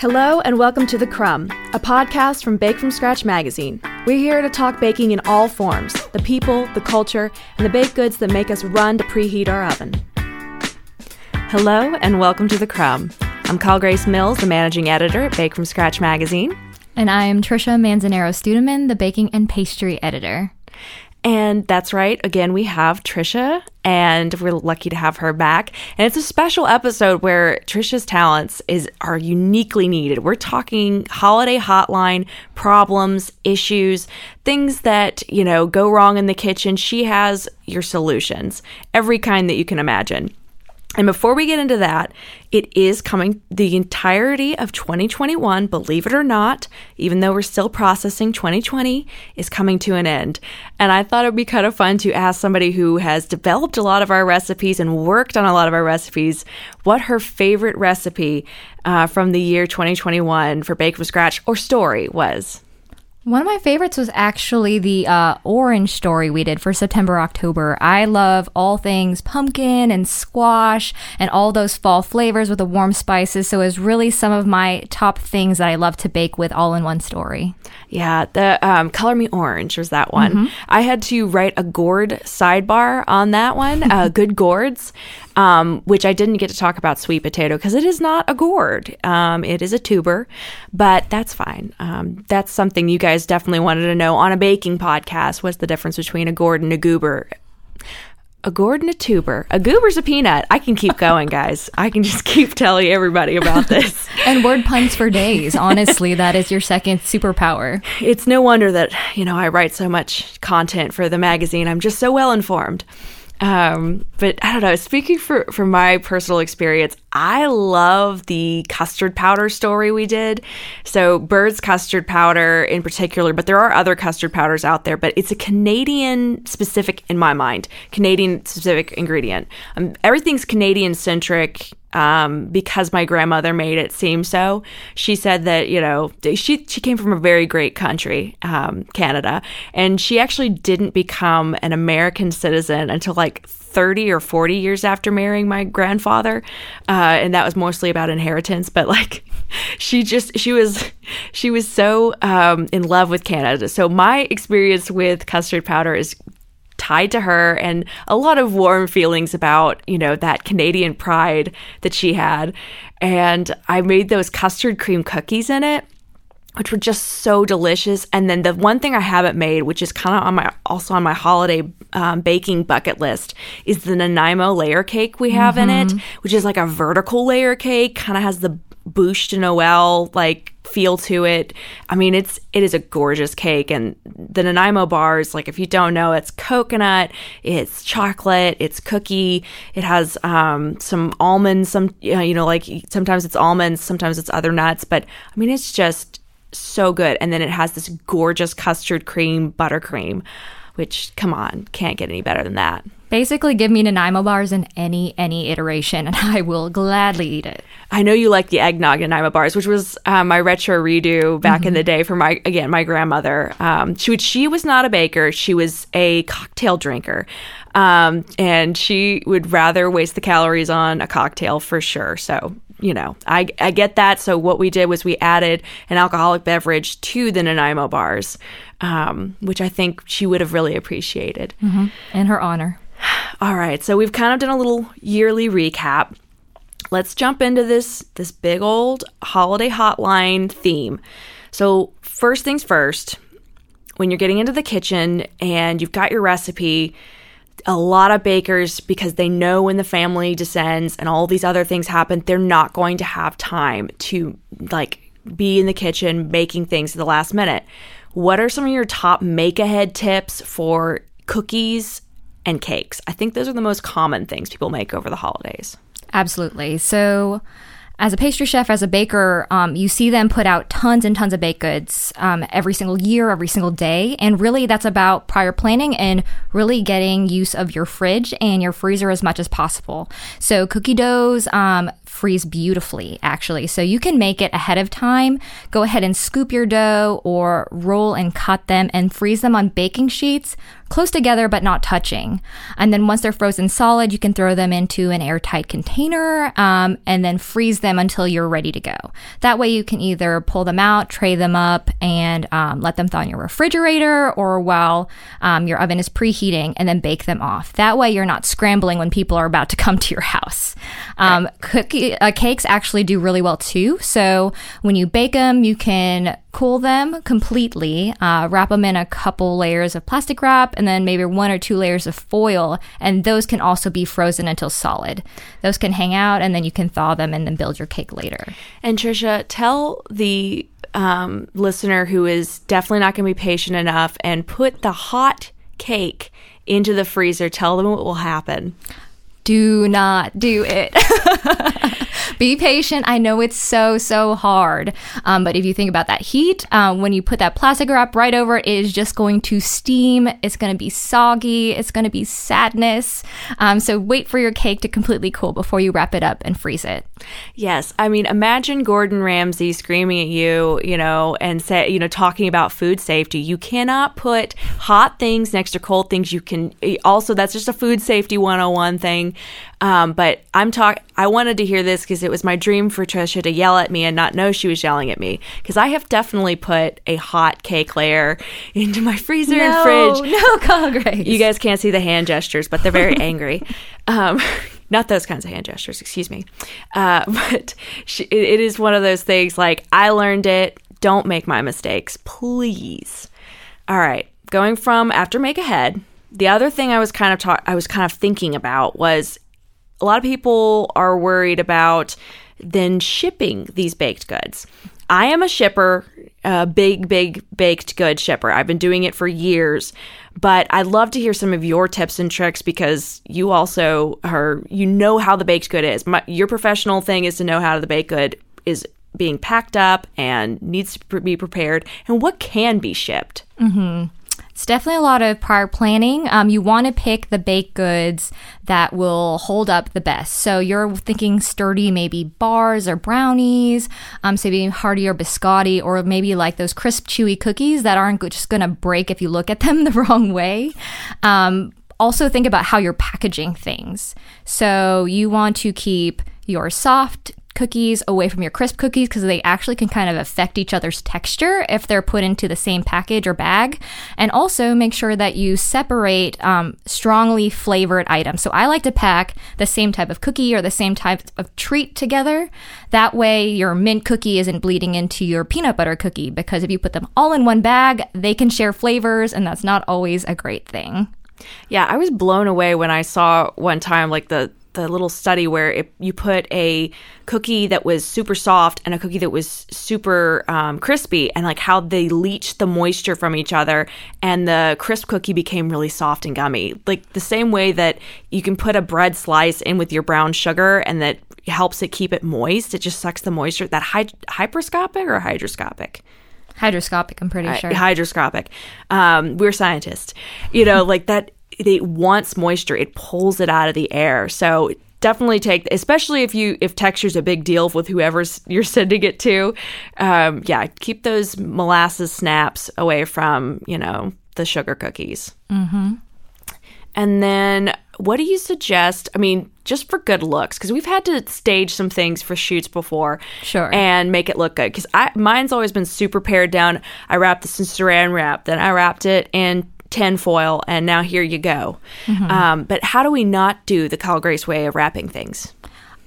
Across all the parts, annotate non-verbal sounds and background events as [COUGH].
Hello and welcome to The Crumb, a podcast from Bake From Scratch magazine. We're here to talk baking in all forms the people, the culture, and the baked goods that make us run to preheat our oven. Hello and welcome to The Crumb. I'm Kyle Grace Mills, the managing editor at Bake From Scratch magazine. And I am Tricia Manzanero Studeman, the baking and pastry editor. And that's right. Again, we have Tricia, and we're lucky to have her back. And it's a special episode where Tricia's talents is are uniquely needed. We're talking holiday hotline problems, issues, things that you know go wrong in the kitchen. She has your solutions, every kind that you can imagine. And before we get into that, it is coming the entirety of 2021, believe it or not, even though we're still processing 2020, is coming to an end. And I thought it would be kind of fun to ask somebody who has developed a lot of our recipes and worked on a lot of our recipes what her favorite recipe uh, from the year 2021 for Bake from Scratch or story was. One of my favorites was actually the uh, orange story we did for September, October. I love all things pumpkin and squash and all those fall flavors with the warm spices. So it was really some of my top things that I love to bake with all in one story. Yeah, the um, Color Me Orange was that one. Mm-hmm. I had to write a gourd sidebar on that one, uh, [LAUGHS] good gourds, um, which I didn't get to talk about sweet potato because it is not a gourd. Um, it is a tuber, but that's fine. Um, that's something you guys definitely wanted to know on a baking podcast. What's the difference between a gourd and a goober? a gourd and a tuber. A goober's a peanut. I can keep going, [LAUGHS] guys. I can just keep telling everybody about this. [LAUGHS] and word puns for days. Honestly, that is your second superpower. It's no wonder that, you know, I write so much content for the magazine. I'm just so well informed. Um, but I don't know. Speaking for from my personal experience, I love the custard powder story we did. So Bird's custard powder in particular, but there are other custard powders out there. But it's a Canadian specific, in my mind, Canadian specific ingredient. Um, everything's Canadian centric um, because my grandmother made it seem so. She said that you know she she came from a very great country, um, Canada, and she actually didn't become an American citizen until like 30 or 40 years after marrying my grandfather uh, and that was mostly about inheritance but like [LAUGHS] she just she was she was so um, in love with canada so my experience with custard powder is tied to her and a lot of warm feelings about, you know, that Canadian pride that she had. And I made those custard cream cookies in it which were just so delicious. And then the one thing I haven't made, which is kind of on my also on my holiday um, baking bucket list, is the Nanaimo layer cake we have mm-hmm. in it, mm-hmm. which is like a vertical layer cake, kind of has the bûche de Noël like feel to it. I mean, it's it is a gorgeous cake, and the Nanaimo bars, like if you don't know, it's coconut, it's chocolate, it's cookie, it has um, some almonds, some you know, like sometimes it's almonds, sometimes it's other nuts, but I mean, it's just so good. And then it has this gorgeous custard cream buttercream, which come on, can't get any better than that. Basically, give me Nanaimo bars in any any iteration, and [LAUGHS] I will gladly eat it. I know you like the eggnog Nanaimo bars, which was um, my retro redo back mm-hmm. in the day for my again my grandmother. Um, she would, she was not a baker; she was a cocktail drinker, um, and she would rather waste the calories on a cocktail for sure. So you know, I, I get that. So what we did was we added an alcoholic beverage to the Nanaimo bars, um, which I think she would have really appreciated. Mm-hmm. In her honor. [SIGHS] All right, so we've kind of done a little yearly recap. Let's jump into this this big old holiday hotline theme. So, first things first, when you're getting into the kitchen and you've got your recipe, a lot of bakers because they know when the family descends and all these other things happen, they're not going to have time to like be in the kitchen making things at the last minute. What are some of your top make ahead tips for cookies and cakes. I think those are the most common things people make over the holidays. Absolutely. So, as a pastry chef, as a baker, um, you see them put out tons and tons of baked goods um, every single year, every single day. And really, that's about prior planning and really getting use of your fridge and your freezer as much as possible. So, cookie doughs, um, freeze beautifully, actually. So you can make it ahead of time. Go ahead and scoop your dough or roll and cut them and freeze them on baking sheets close together but not touching. And then once they're frozen solid, you can throw them into an airtight container um, and then freeze them until you're ready to go. That way you can either pull them out, tray them up, and um, let them thaw in your refrigerator or while um, your oven is preheating and then bake them off. That way you're not scrambling when people are about to come to your house. Um, uh, cakes actually do really well too. So when you bake them, you can cool them completely, uh, wrap them in a couple layers of plastic wrap, and then maybe one or two layers of foil. And those can also be frozen until solid. Those can hang out, and then you can thaw them and then build your cake later. And Tricia, tell the um, listener who is definitely not going to be patient enough and put the hot cake into the freezer. Tell them what will happen do not do it. [LAUGHS] Be patient. I know it's so, so hard. Um, but if you think about that heat, um, when you put that plastic wrap right over it, it is just going to steam. It's going to be soggy. It's going to be sadness. Um, so wait for your cake to completely cool before you wrap it up and freeze it. Yes. I mean, imagine Gordon Ramsay screaming at you, you know, and say, you know, talking about food safety. You cannot put hot things next to cold things. You can also, that's just a food safety 101 thing. Um, but I'm talk. I wanted to hear this because it was my dream for Tricia to yell at me and not know she was yelling at me. Because I have definitely put a hot cake layer [LAUGHS] into my freezer no, and fridge. No, [LAUGHS] Congress. You guys can't see the hand gestures, but they're very angry. [LAUGHS] Um, not those kinds of hand gestures. Excuse me. Uh, but she, it, it is one of those things. Like I learned it. Don't make my mistakes, please. All right, going from after make ahead the other thing I was kind of ta- I was kind of thinking about was a lot of people are worried about then shipping these baked goods. I am a shipper, a big, big baked good shipper. I've been doing it for years, but I'd love to hear some of your tips and tricks because you also are, you know how the baked good is. My, your professional thing is to know how the baked good is being packed up and needs to be prepared and what can be shipped. Mm-hmm. It's definitely a lot of prior planning. Um, you want to pick the baked goods that will hold up the best. So you're thinking sturdy, maybe bars or brownies, um, so maybe hearty or biscotti, or maybe like those crisp, chewy cookies that aren't just going to break if you look at them [LAUGHS] the wrong way. Um, also, think about how you're packaging things. So you want to keep your soft cookies away from your crisp cookies because they actually can kind of affect each other's texture if they're put into the same package or bag. And also make sure that you separate um, strongly flavored items. So I like to pack the same type of cookie or the same type of treat together. That way your mint cookie isn't bleeding into your peanut butter cookie because if you put them all in one bag, they can share flavors and that's not always a great thing. Yeah, I was blown away when I saw one time like the the little study where it, you put a cookie that was super soft and a cookie that was super um, crispy and like how they leached the moisture from each other and the crisp cookie became really soft and gummy. Like the same way that you can put a bread slice in with your brown sugar and that helps it keep it moist it just sucks the moisture that hy- hyperscopic or hydroscopic? Hydroscopic i'm pretty sure. hydroscopic. Um, we're scientists. You know like that it wants moisture. It pulls it out of the air. So definitely take, especially if you if texture's a big deal with whoever's [LAUGHS] you're sending it to. Um, yeah, keep those molasses snaps away from you know the sugar cookies. Mm-hmm. And then, what do you suggest? I mean, just for good looks, because we've had to stage some things for shoots before, sure, and make it look good. Because I mine's always been super pared down. I wrapped this in Saran wrap, then I wrapped it in tinfoil, and now here you go. Mm-hmm. Um, but how do we not do the Kyle Grace way of wrapping things?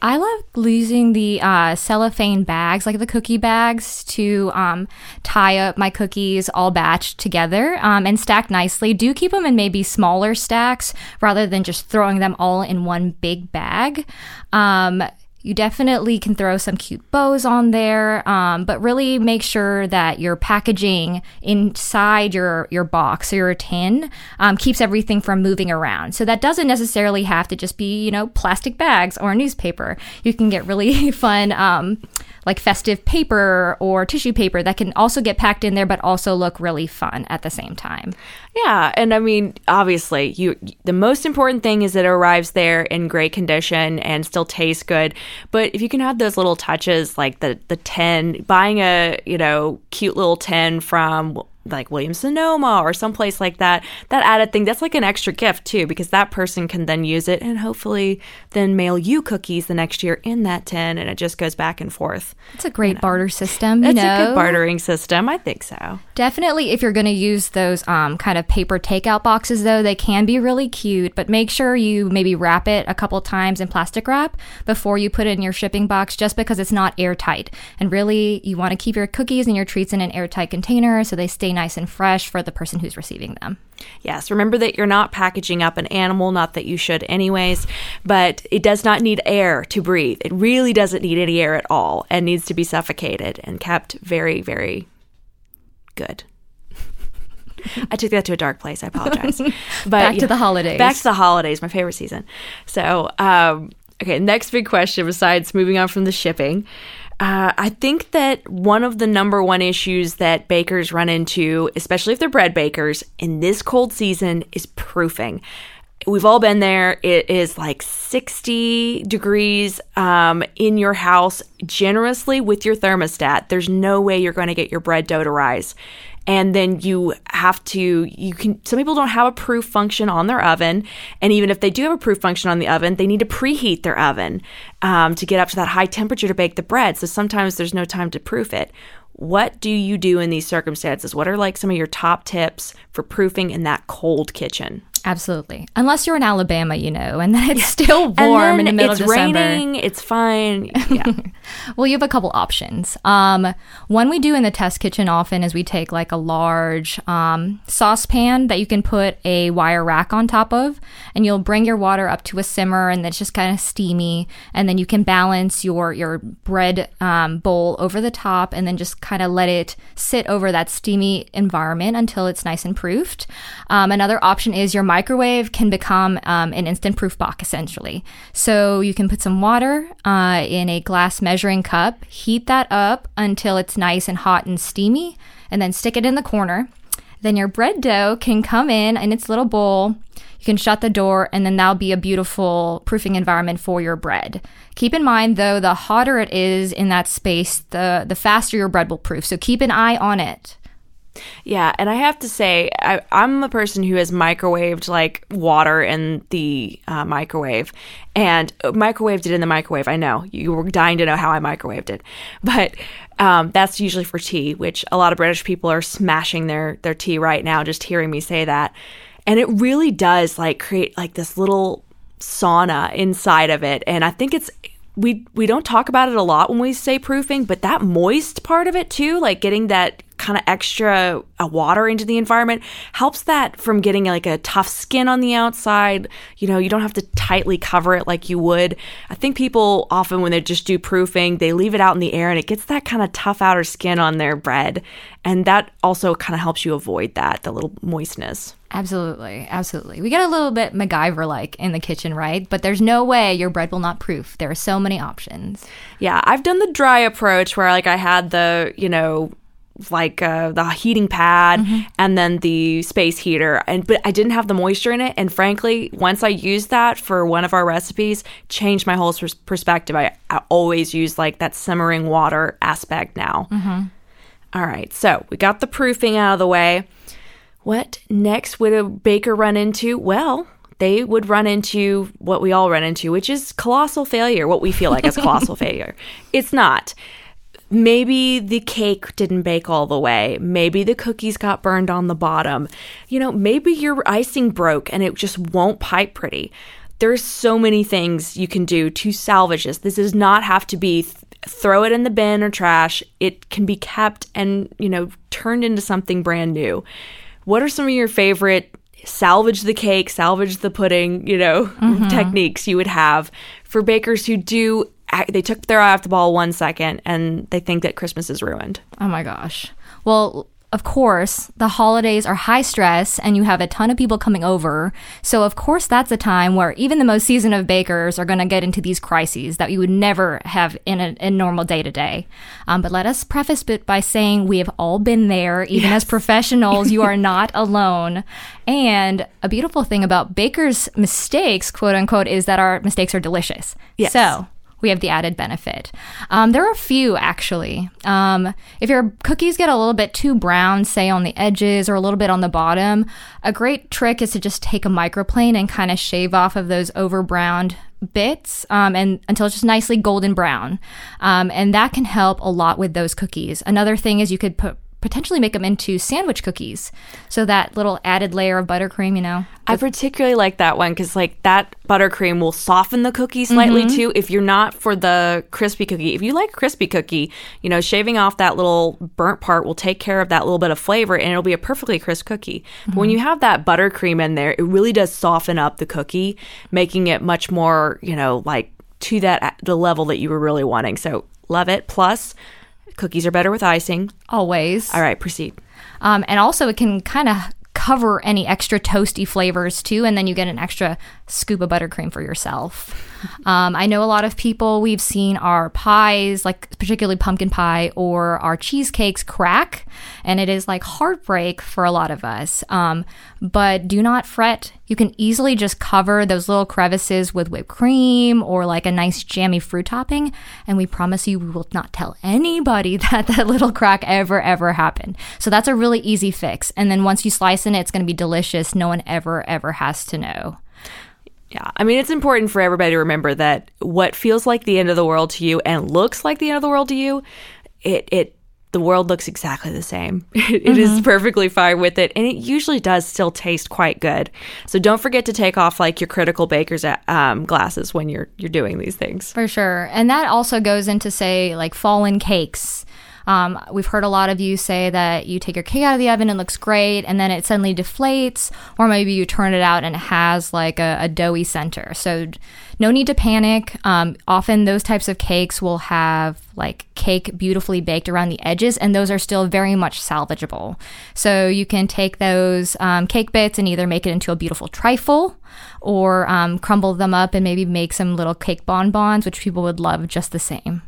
I love using the uh, cellophane bags, like the cookie bags, to um, tie up my cookies all batched together um, and stacked nicely. Do keep them in maybe smaller stacks rather than just throwing them all in one big bag. Um, you definitely can throw some cute bows on there, um, but really make sure that your packaging inside your your box or your tin um, keeps everything from moving around. So that doesn't necessarily have to just be you know plastic bags or newspaper. You can get really [LAUGHS] fun. Um, like festive paper or tissue paper that can also get packed in there, but also look really fun at the same time. Yeah, and I mean, obviously, you the most important thing is that it arrives there in great condition and still tastes good. But if you can have those little touches, like the the tin, buying a you know cute little tin from like Williams Sonoma or someplace like that, that added thing, that's like an extra gift too, because that person can then use it and hopefully then mail you cookies the next year in that tin and it just goes back and forth. It's a great you know. barter system. It's know? a good bartering system. I think so. Definitely, if you're going to use those um, kind of paper takeout boxes, though, they can be really cute, but make sure you maybe wrap it a couple times in plastic wrap before you put it in your shipping box, just because it's not airtight. And really, you want to keep your cookies and your treats in an airtight container so they stay nice and fresh for the person who's receiving them. Yes, remember that you're not packaging up an animal, not that you should anyways, but it does not need air to breathe. It really doesn't need any air at all and needs to be suffocated and kept very, very good. [LAUGHS] I took that to a dark place. I apologize. [LAUGHS] But back to the holidays. Back to the holidays, my favorite season. So, um, okay, next big question besides moving on from the shipping. Uh, I think that one of the number one issues that bakers run into, especially if they're bread bakers in this cold season, is proofing. We've all been there. It is like 60 degrees um, in your house, generously with your thermostat. There's no way you're going to get your bread dough to rise and then you have to you can some people don't have a proof function on their oven and even if they do have a proof function on the oven they need to preheat their oven um, to get up to that high temperature to bake the bread. So sometimes there's no time to proof it. What do you do in these circumstances? What are like some of your top tips for proofing in that cold kitchen Absolutely. Unless you're in Alabama, you know, and then it's still warm in the middle of December. It's raining, it's fine. [LAUGHS] Yeah. well, you have a couple options. Um, one we do in the test kitchen often is we take like a large um, saucepan that you can put a wire rack on top of, and you'll bring your water up to a simmer, and it's just kind of steamy, and then you can balance your your bread um, bowl over the top, and then just kind of let it sit over that steamy environment until it's nice and proofed. Um, another option is your microwave can become um, an instant proof box essentially. So you can put some water uh, in a glass measuring cup, heat that up until it's nice and hot and steamy, and then stick it in the corner. Then your bread dough can come in in its little bowl. You can shut the door, and then that'll be a beautiful proofing environment for your bread. Keep in mind, though, the hotter it is in that space, the the faster your bread will proof. So keep an eye on it. Yeah, and I have to say, I, am a person who has microwaved like water in the uh, microwave, and microwaved it in the microwave. I know you were dying to know how I microwaved it, [LAUGHS] but um, that's usually for tea, which a lot of British people are smashing their their tea right now. Just hearing me say that, and it really does like create like this little sauna inside of it, and I think it's we we don't talk about it a lot when we say proofing, but that moist part of it too, like getting that kind of extra uh, water into the environment helps that from getting like a tough skin on the outside. You know, you don't have to tightly cover it like you would. I think people often, when they just do proofing, they leave it out in the air and it gets that kind of tough outer skin on their bread. And that also kind of helps you avoid that, the little moistness. Absolutely. Absolutely. We get a little bit MacGyver like in the kitchen, right? But there's no way your bread will not proof. There are so many options. Yeah. I've done the dry approach where, like, I had the, you know, like uh, the heating pad mm-hmm. and then the space heater. And but I didn't have the moisture in it. And frankly once I used that for one of our recipes changed my whole pers- perspective. I, I, always use like that simmering water aspect now. Mm-hmm. All right. So we got the proofing out of the way. What next would a baker run into? Well they would run into what we all run into which is colossal failure what we feel like is colossal [LAUGHS] failure. It's not Maybe the cake didn't bake all the way. Maybe the cookies got burned on the bottom. You know, maybe your icing broke and it just won't pipe pretty. There's so many things you can do to salvage this. This does not have to be th- throw it in the bin or trash. It can be kept and, you know, turned into something brand new. What are some of your favorite salvage the cake, salvage the pudding, you know, mm-hmm. techniques you would have for bakers who do they took their eye off the ball one second and they think that Christmas is ruined. Oh my gosh. Well, of course, the holidays are high stress and you have a ton of people coming over. So, of course, that's a time where even the most seasoned of bakers are going to get into these crises that you would never have in a, in normal day to day. But let us preface it by saying we have all been there. Even yes. as professionals, you are [LAUGHS] not alone. And a beautiful thing about bakers' mistakes, quote unquote, is that our mistakes are delicious. Yes. So, we have the added benefit. Um, there are a few actually. Um, if your cookies get a little bit too brown, say on the edges or a little bit on the bottom, a great trick is to just take a microplane and kind of shave off of those over browned bits um, and until it's just nicely golden brown um, and that can help a lot with those cookies another thing is you could put potentially make them into sandwich cookies. So that little added layer of buttercream, you know. I particularly like that one because like that buttercream will soften the cookie slightly mm-hmm. too. If you're not for the crispy cookie, if you like crispy cookie, you know, shaving off that little burnt part will take care of that little bit of flavor and it'll be a perfectly crisp cookie. Mm-hmm. But when mm-hmm. you have that buttercream in there, it really does soften up the cookie, making it much more, you know, like to that the level that you were really wanting. So love it. Plus Cookies are better with icing. Always. All right, proceed. Um, and also, it can kind of cover any extra toasty flavors too, and then you get an extra scoop of buttercream for yourself. [LAUGHS] Um, I know a lot of people we've seen our pies, like particularly pumpkin pie, or our cheesecakes crack, and it is like heartbreak for a lot of us. Um, but do not fret. You can easily just cover those little crevices with whipped cream or like a nice jammy fruit topping, and we promise you we will not tell anybody [LAUGHS] that that little crack ever ever happened. So that's a really easy fix. And then once you slice in it, it's going to be delicious. No one ever ever has to know. Yeah. I mean, it's important for everybody to remember that what feels like the end of the world to you and looks like the end of the world to you, it, it, the world looks exactly the same. [LAUGHS] It, mm-hmm. is perfectly fine with it. And it usually does still taste quite good. So don't forget to take off like your critical baker's um, glasses when you're, you're doing these things. For sure. And that also goes into say like fallen cakes um, we've heard a lot of you say that you take your cake out of the oven and it looks great, and then it suddenly deflates, or maybe you turn it out and it has like a, a doughy center. So, no need to panic. Um, often, those types of cakes will have like cake beautifully baked around the edges, and those are still very much salvageable. So, you can take those um, cake bits and either make it into a beautiful trifle or um, crumble them up and maybe make some little cake bonbons, which people would love just the same.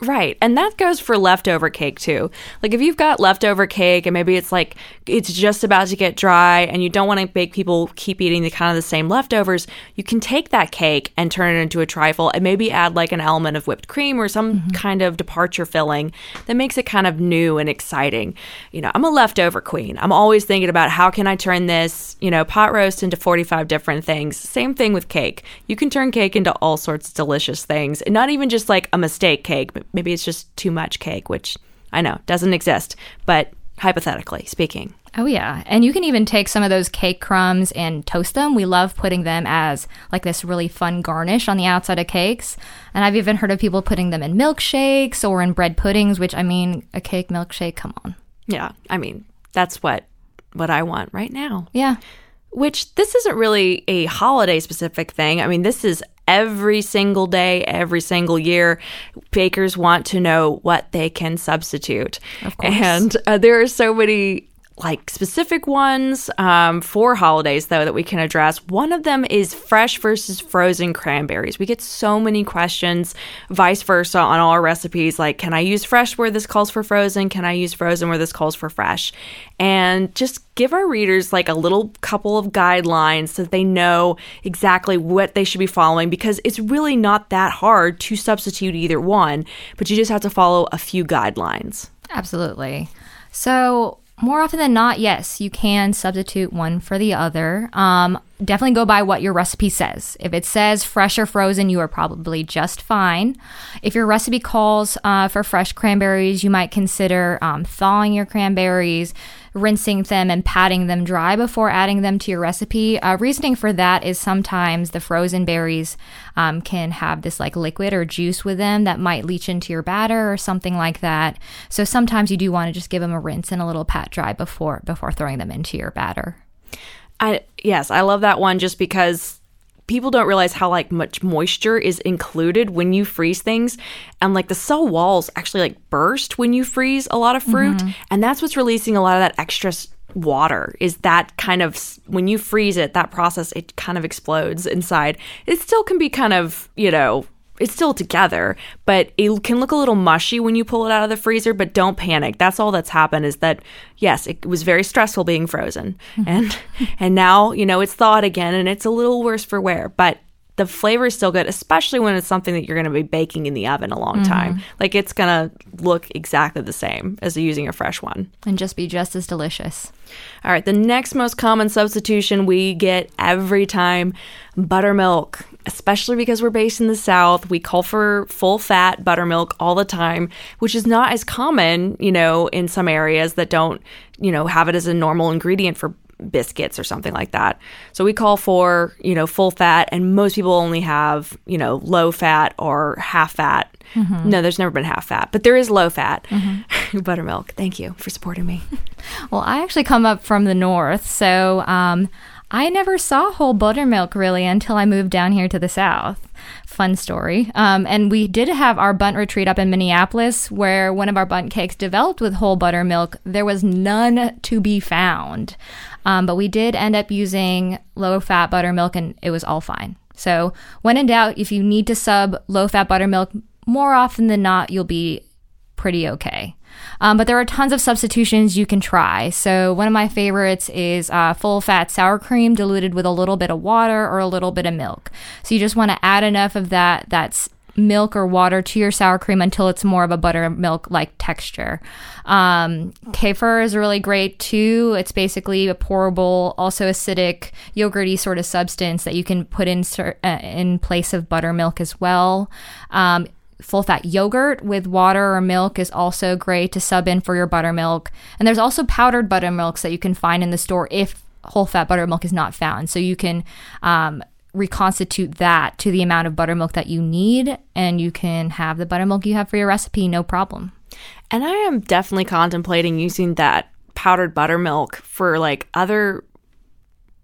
Right. And that goes for leftover cake too. Like if you've got leftover cake and maybe it's like it's just about to get dry and you don't want to make people keep eating the kind of the same leftovers, you can take that cake and turn it into a trifle and maybe add like an element of whipped cream or some mm-hmm. kind of departure filling that makes it kind of new and exciting. You know, I'm a leftover queen. I'm always thinking about how can I turn this, you know, pot roast into 45 different things. Same thing with cake. You can turn cake into all sorts of delicious things. And not even just like a mistake cake, but maybe it's just too much cake, which I know doesn't exist, but hypothetically speaking. Oh, yeah. And you can even take some of those cake crumbs and toast them. We love putting them as like this really fun garnish on the outside of cakes. And I've even heard of people putting them in milkshakes or in bread puddings, which I mean, a cake milkshake, come on. Yeah. I mean, that's what what I want right now. Yeah. Which this isn't really a holiday specific thing. I mean, this is every single day, every single year. Bakers want to know what they can substitute. Of course. And uh, there are so many like specific ones um, for holidays though that we can address. One of them is fresh versus frozen cranberries. We get so many questions vice versa on all our recipes like can i use fresh where this calls for frozen? Can i use frozen where this calls for fresh? And just give our readers like a little couple of guidelines so that they know exactly what they should be following because it's really not that hard to substitute either one but you just have to follow a few guidelines. Absolutely. So more often than not, yes, you can substitute one for the other. Um, definitely go by what your recipe says. If it says fresh or frozen, you are probably just fine. If your recipe calls uh, for fresh cranberries, you might consider um, thawing your cranberries, rinsing them and patting them dry before adding them to your recipe. Uh, reasoning for that is sometimes the frozen berries um, can have this like liquid or juice with them that might leach into your batter or something like that. So sometimes you do want to just give them a rinse and a little pat dry before before throwing them into your batter. I yes, I love that one just because people don't realize how like much moisture is included when you freeze things. And like the cell walls actually like burst when you freeze a lot of fruit. Mm-hmm. And that's what's releasing a lot of that extra water is that kind of when you freeze it that process it kind of explodes inside. It still can be kind of you know it's still together, but it can look a little mushy when you pull it out of the freezer, but don't panic. That's all that's happened is that yes, it was very stressful being frozen. Hmm. And [LAUGHS] and now, you know, it's thawed again and it's a little worse for wear, but the flavor is still good, especially when it's something that you're going to be baking in the oven a long mm-hmm. time. Like it's going to look exactly the same as using a fresh one. And just be just as delicious. All right, the next most common substitution we get every time buttermilk, especially because we're based in the South. We call for full fat buttermilk all the time, which is not as common, you know, in some areas that don't, you know, have it as a normal ingredient for biscuits or something like that. So we call for, you know, full fat, and most people only have, you know, low fat or half fat. No, there's never been half fat, but there is low fat [LAUGHS] buttermilk. Thank you for supporting me. Well, I actually come up from the north, so um, I never saw whole buttermilk really until I moved down here to the south. Fun story. Um, and we did have our Bundt retreat up in Minneapolis, where one of our Bundt cakes developed with whole buttermilk. There was none to be found, um, but we did end up using low fat buttermilk, and it was all fine. So, when in doubt, if you need to sub low fat buttermilk, more often than not, you'll be pretty okay. Um, but there are tons of substitutions you can try. So one of my favorites is uh, full fat sour cream diluted with a little bit of water or a little bit of milk. So you just want to add enough of that that's milk or water to your sour cream until it's more of a buttermilk like texture. Um, kefir is really great too. It's basically a pourable, also acidic, yogurty sort of substance that you can put in uh, in place of buttermilk as well. Um, full fat yogurt with water or milk is also great to sub in for your buttermilk. And there's also powdered buttermilks that you can find in the store if whole fat buttermilk is not found. So you can um, reconstitute that to the amount of buttermilk that you need, and you can have the buttermilk you have for your recipe, no problem. And I am definitely contemplating using that powdered buttermilk for like other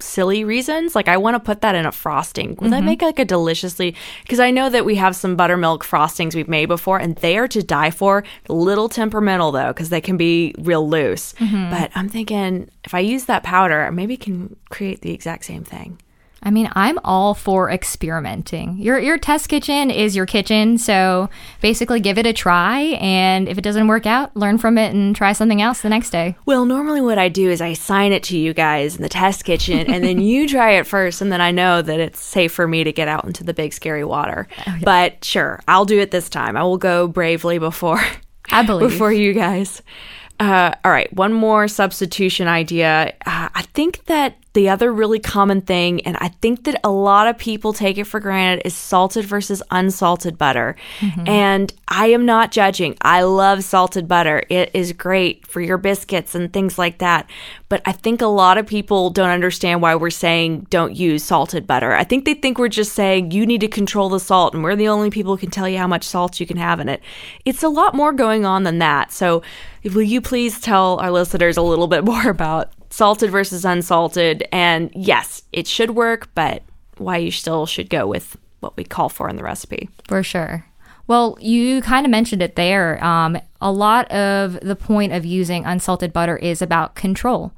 silly reasons. Like I want to put that in a frosting. Would that mm-hmm. make like a deliciously because I know that we have some buttermilk frostings we've made before and they are to die for. Little temperamental though because they can be real loose. Mm-hmm. But I'm thinking if I use that powder, I maybe can create the exact same thing. I mean, I'm all for experimenting. Your your test kitchen is your kitchen, so basically give it a try and if it doesn't work out, learn from it and try something else the next day. Well, normally what I do is I sign it to you guys in the test kitchen, and then you [LAUGHS] try it first, and then I know that it's safe for me to get out into the big scary water. But sure, I'll do it this time. I will go bravely before I believe. [LAUGHS] before you guys. Uh, all right, one more substitution idea. Uh, I think that the other really common thing, and I think that a lot of people take it for granted, is salted versus unsalted butter. Mm-hmm. And I am not judging. I love salted butter, it is great for your biscuits and things like that. But I think a lot of people don't understand why we're saying don't use salted butter. I think they think we're just saying you need to control the salt, and we're the only people who can tell you how much salt you can have in it. It's a lot more going on than that. So, will you please tell our listeners a little bit [LAUGHS] more about salted versus unsalted? And yes, it should work, but why you still should go with what we call for in the recipe. For sure. Well, you kind of mentioned it there. Um, a lot of the point of using unsalted butter is about control.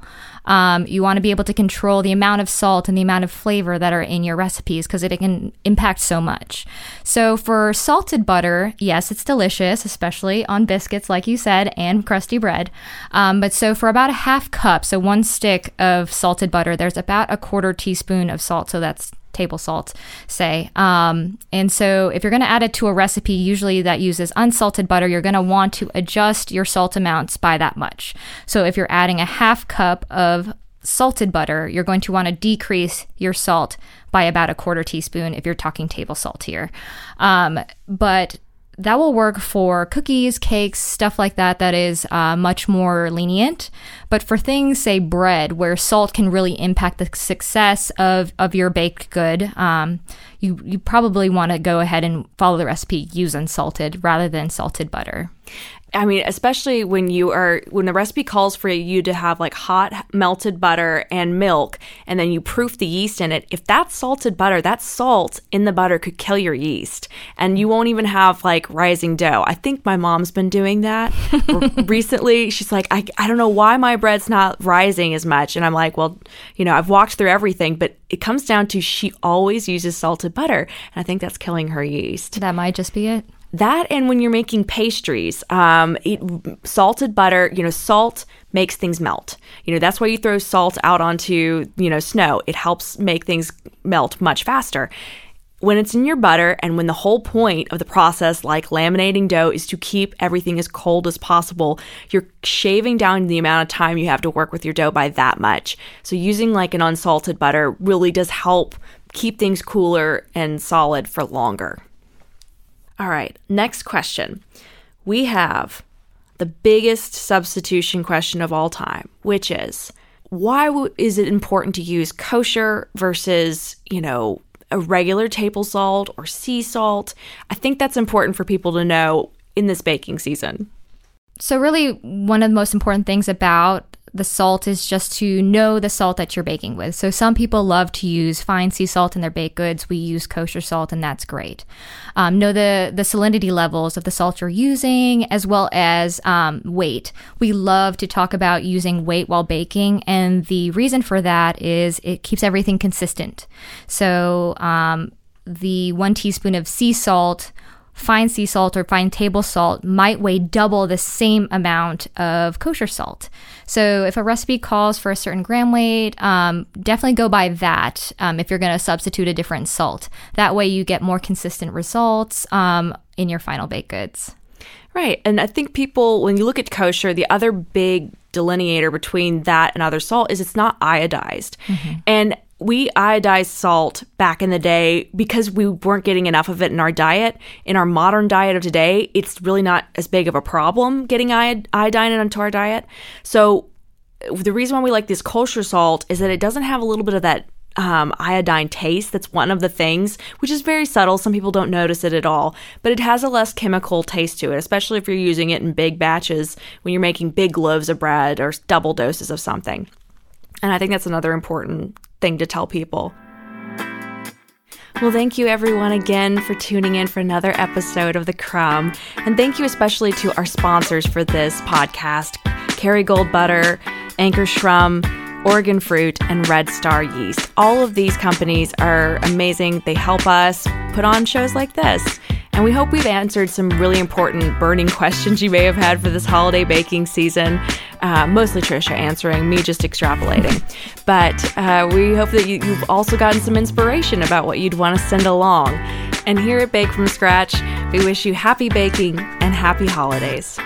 Um, you want to be able to control the amount of salt and the amount of flavor that are in your recipes because it can impact so much. So, for salted butter, yes, it's delicious, especially on biscuits, like you said, and crusty bread. Um, but so, for about a half cup, so one stick of salted butter, there's about a quarter teaspoon of salt. So, that's table salt, say. Um, and so, if you're going to add it to a recipe, usually that uses unsalted butter, you're going to want to adjust your salt amounts by that much. So, if you're adding a half cup of salted butter, you're going to want to decrease your salt by about a quarter teaspoon if you're talking table salt here. Um, but that will work for cookies, cakes, stuff like that, that is uh, much more lenient. But for things, say bread, where salt can really impact the success of, of your baked good, um, you, you probably want to go ahead and follow the recipe, use unsalted rather than salted butter. I mean, especially when you are when the recipe calls for you to have like hot melted butter and milk, and then you proof the yeast in it. If that's salted butter, that salt in the butter could kill your yeast, and you won't even have like rising dough. I think my mom's been doing that [LAUGHS] recently. She's like, I I don't know why my bread's not rising as much, and I'm like, well, you know, I've walked through everything, but it comes down to she always uses salted butter, and I think that's killing her yeast. That might just be it. That and when you're making pastries, um, it, salted butter, you know, salt makes things melt. You know, that's why you throw salt out onto, you know, snow. It helps make things melt much faster. When it's in your butter, and when the whole point of the process, like laminating dough, is to keep everything as cold as possible, you're shaving down the amount of time you have to work with your dough by that much. So, using like an unsalted butter really does help keep things cooler and solid for longer. All right, next question. We have the biggest substitution question of all time, which is why w- is it important to use kosher versus, you know, a regular table salt or sea salt? I think that's important for people to know in this baking season. So, really, one of the most important things about the salt is just to know the salt that you're baking with. So some people love to use fine sea salt in their baked goods. We use kosher salt, and that's great. Um, know the the salinity levels of the salt you're using, as well as um, weight. We love to talk about using weight while baking, and the reason for that is it keeps everything consistent. So um, the one teaspoon of sea salt fine sea salt or fine table salt might weigh double the same amount of kosher salt. So if a recipe calls for a certain gram weight, um, definitely go by that um, if you're going to substitute a different salt. That way you get more consistent results um, in your final baked goods. Right. And I think people, when you look at kosher, the other big delineator between that and other salt is it's not iodized. Mm-hmm. And we iodized salt back in the day because we weren't getting enough of it in our diet. In our modern diet of today, it's really not as big of a problem getting iodine into our diet. So the reason why we like this kosher salt is that it doesn't have a little bit of that um, iodine taste. That's one of the things, which is very subtle. Some people don't notice it at all, but it has a less chemical taste to it, especially if you're using it in big batches when you're making big loaves of bread or double doses of something. And I think that's another important thing to tell people. Well, thank you everyone again for tuning in for another episode of The Crumb. And thank you especially to our sponsors for this podcast Kerrygold Butter, Ankarsrum, Oregon Fruit, and Red Star Yeast. All of these companies are amazing. They help us put on shows like this. And we hope we've answered some really important burning [LAUGHS] questions you may have had for this holiday baking season. Uh, mostly Tricia answering, me just extrapolating. [LAUGHS] But uh, we hope that you, you've also gotten some inspiration about what you'd want to send along. And here at Bake From Scratch, we wish you happy baking and happy holidays.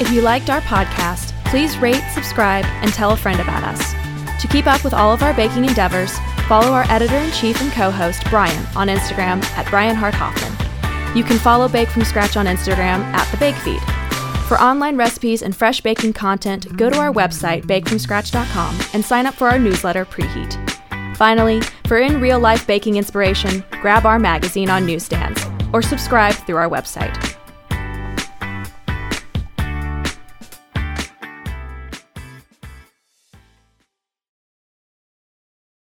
If you liked our podcast, please rate, subscribe, and tell a friend about us. To keep up with all of our baking endeavors, follow our editor in chief and co host, Brian, on Instagram at Brian Hart Hoffman. You can follow Bake From Scratch on Instagram at The Bake Feed. For online recipes and fresh baking content, go to our website, bakefromscratch.com, and sign up for our newsletter, Preheat. Finally, for in real life baking inspiration, grab our magazine on newsstands or subscribe through our website.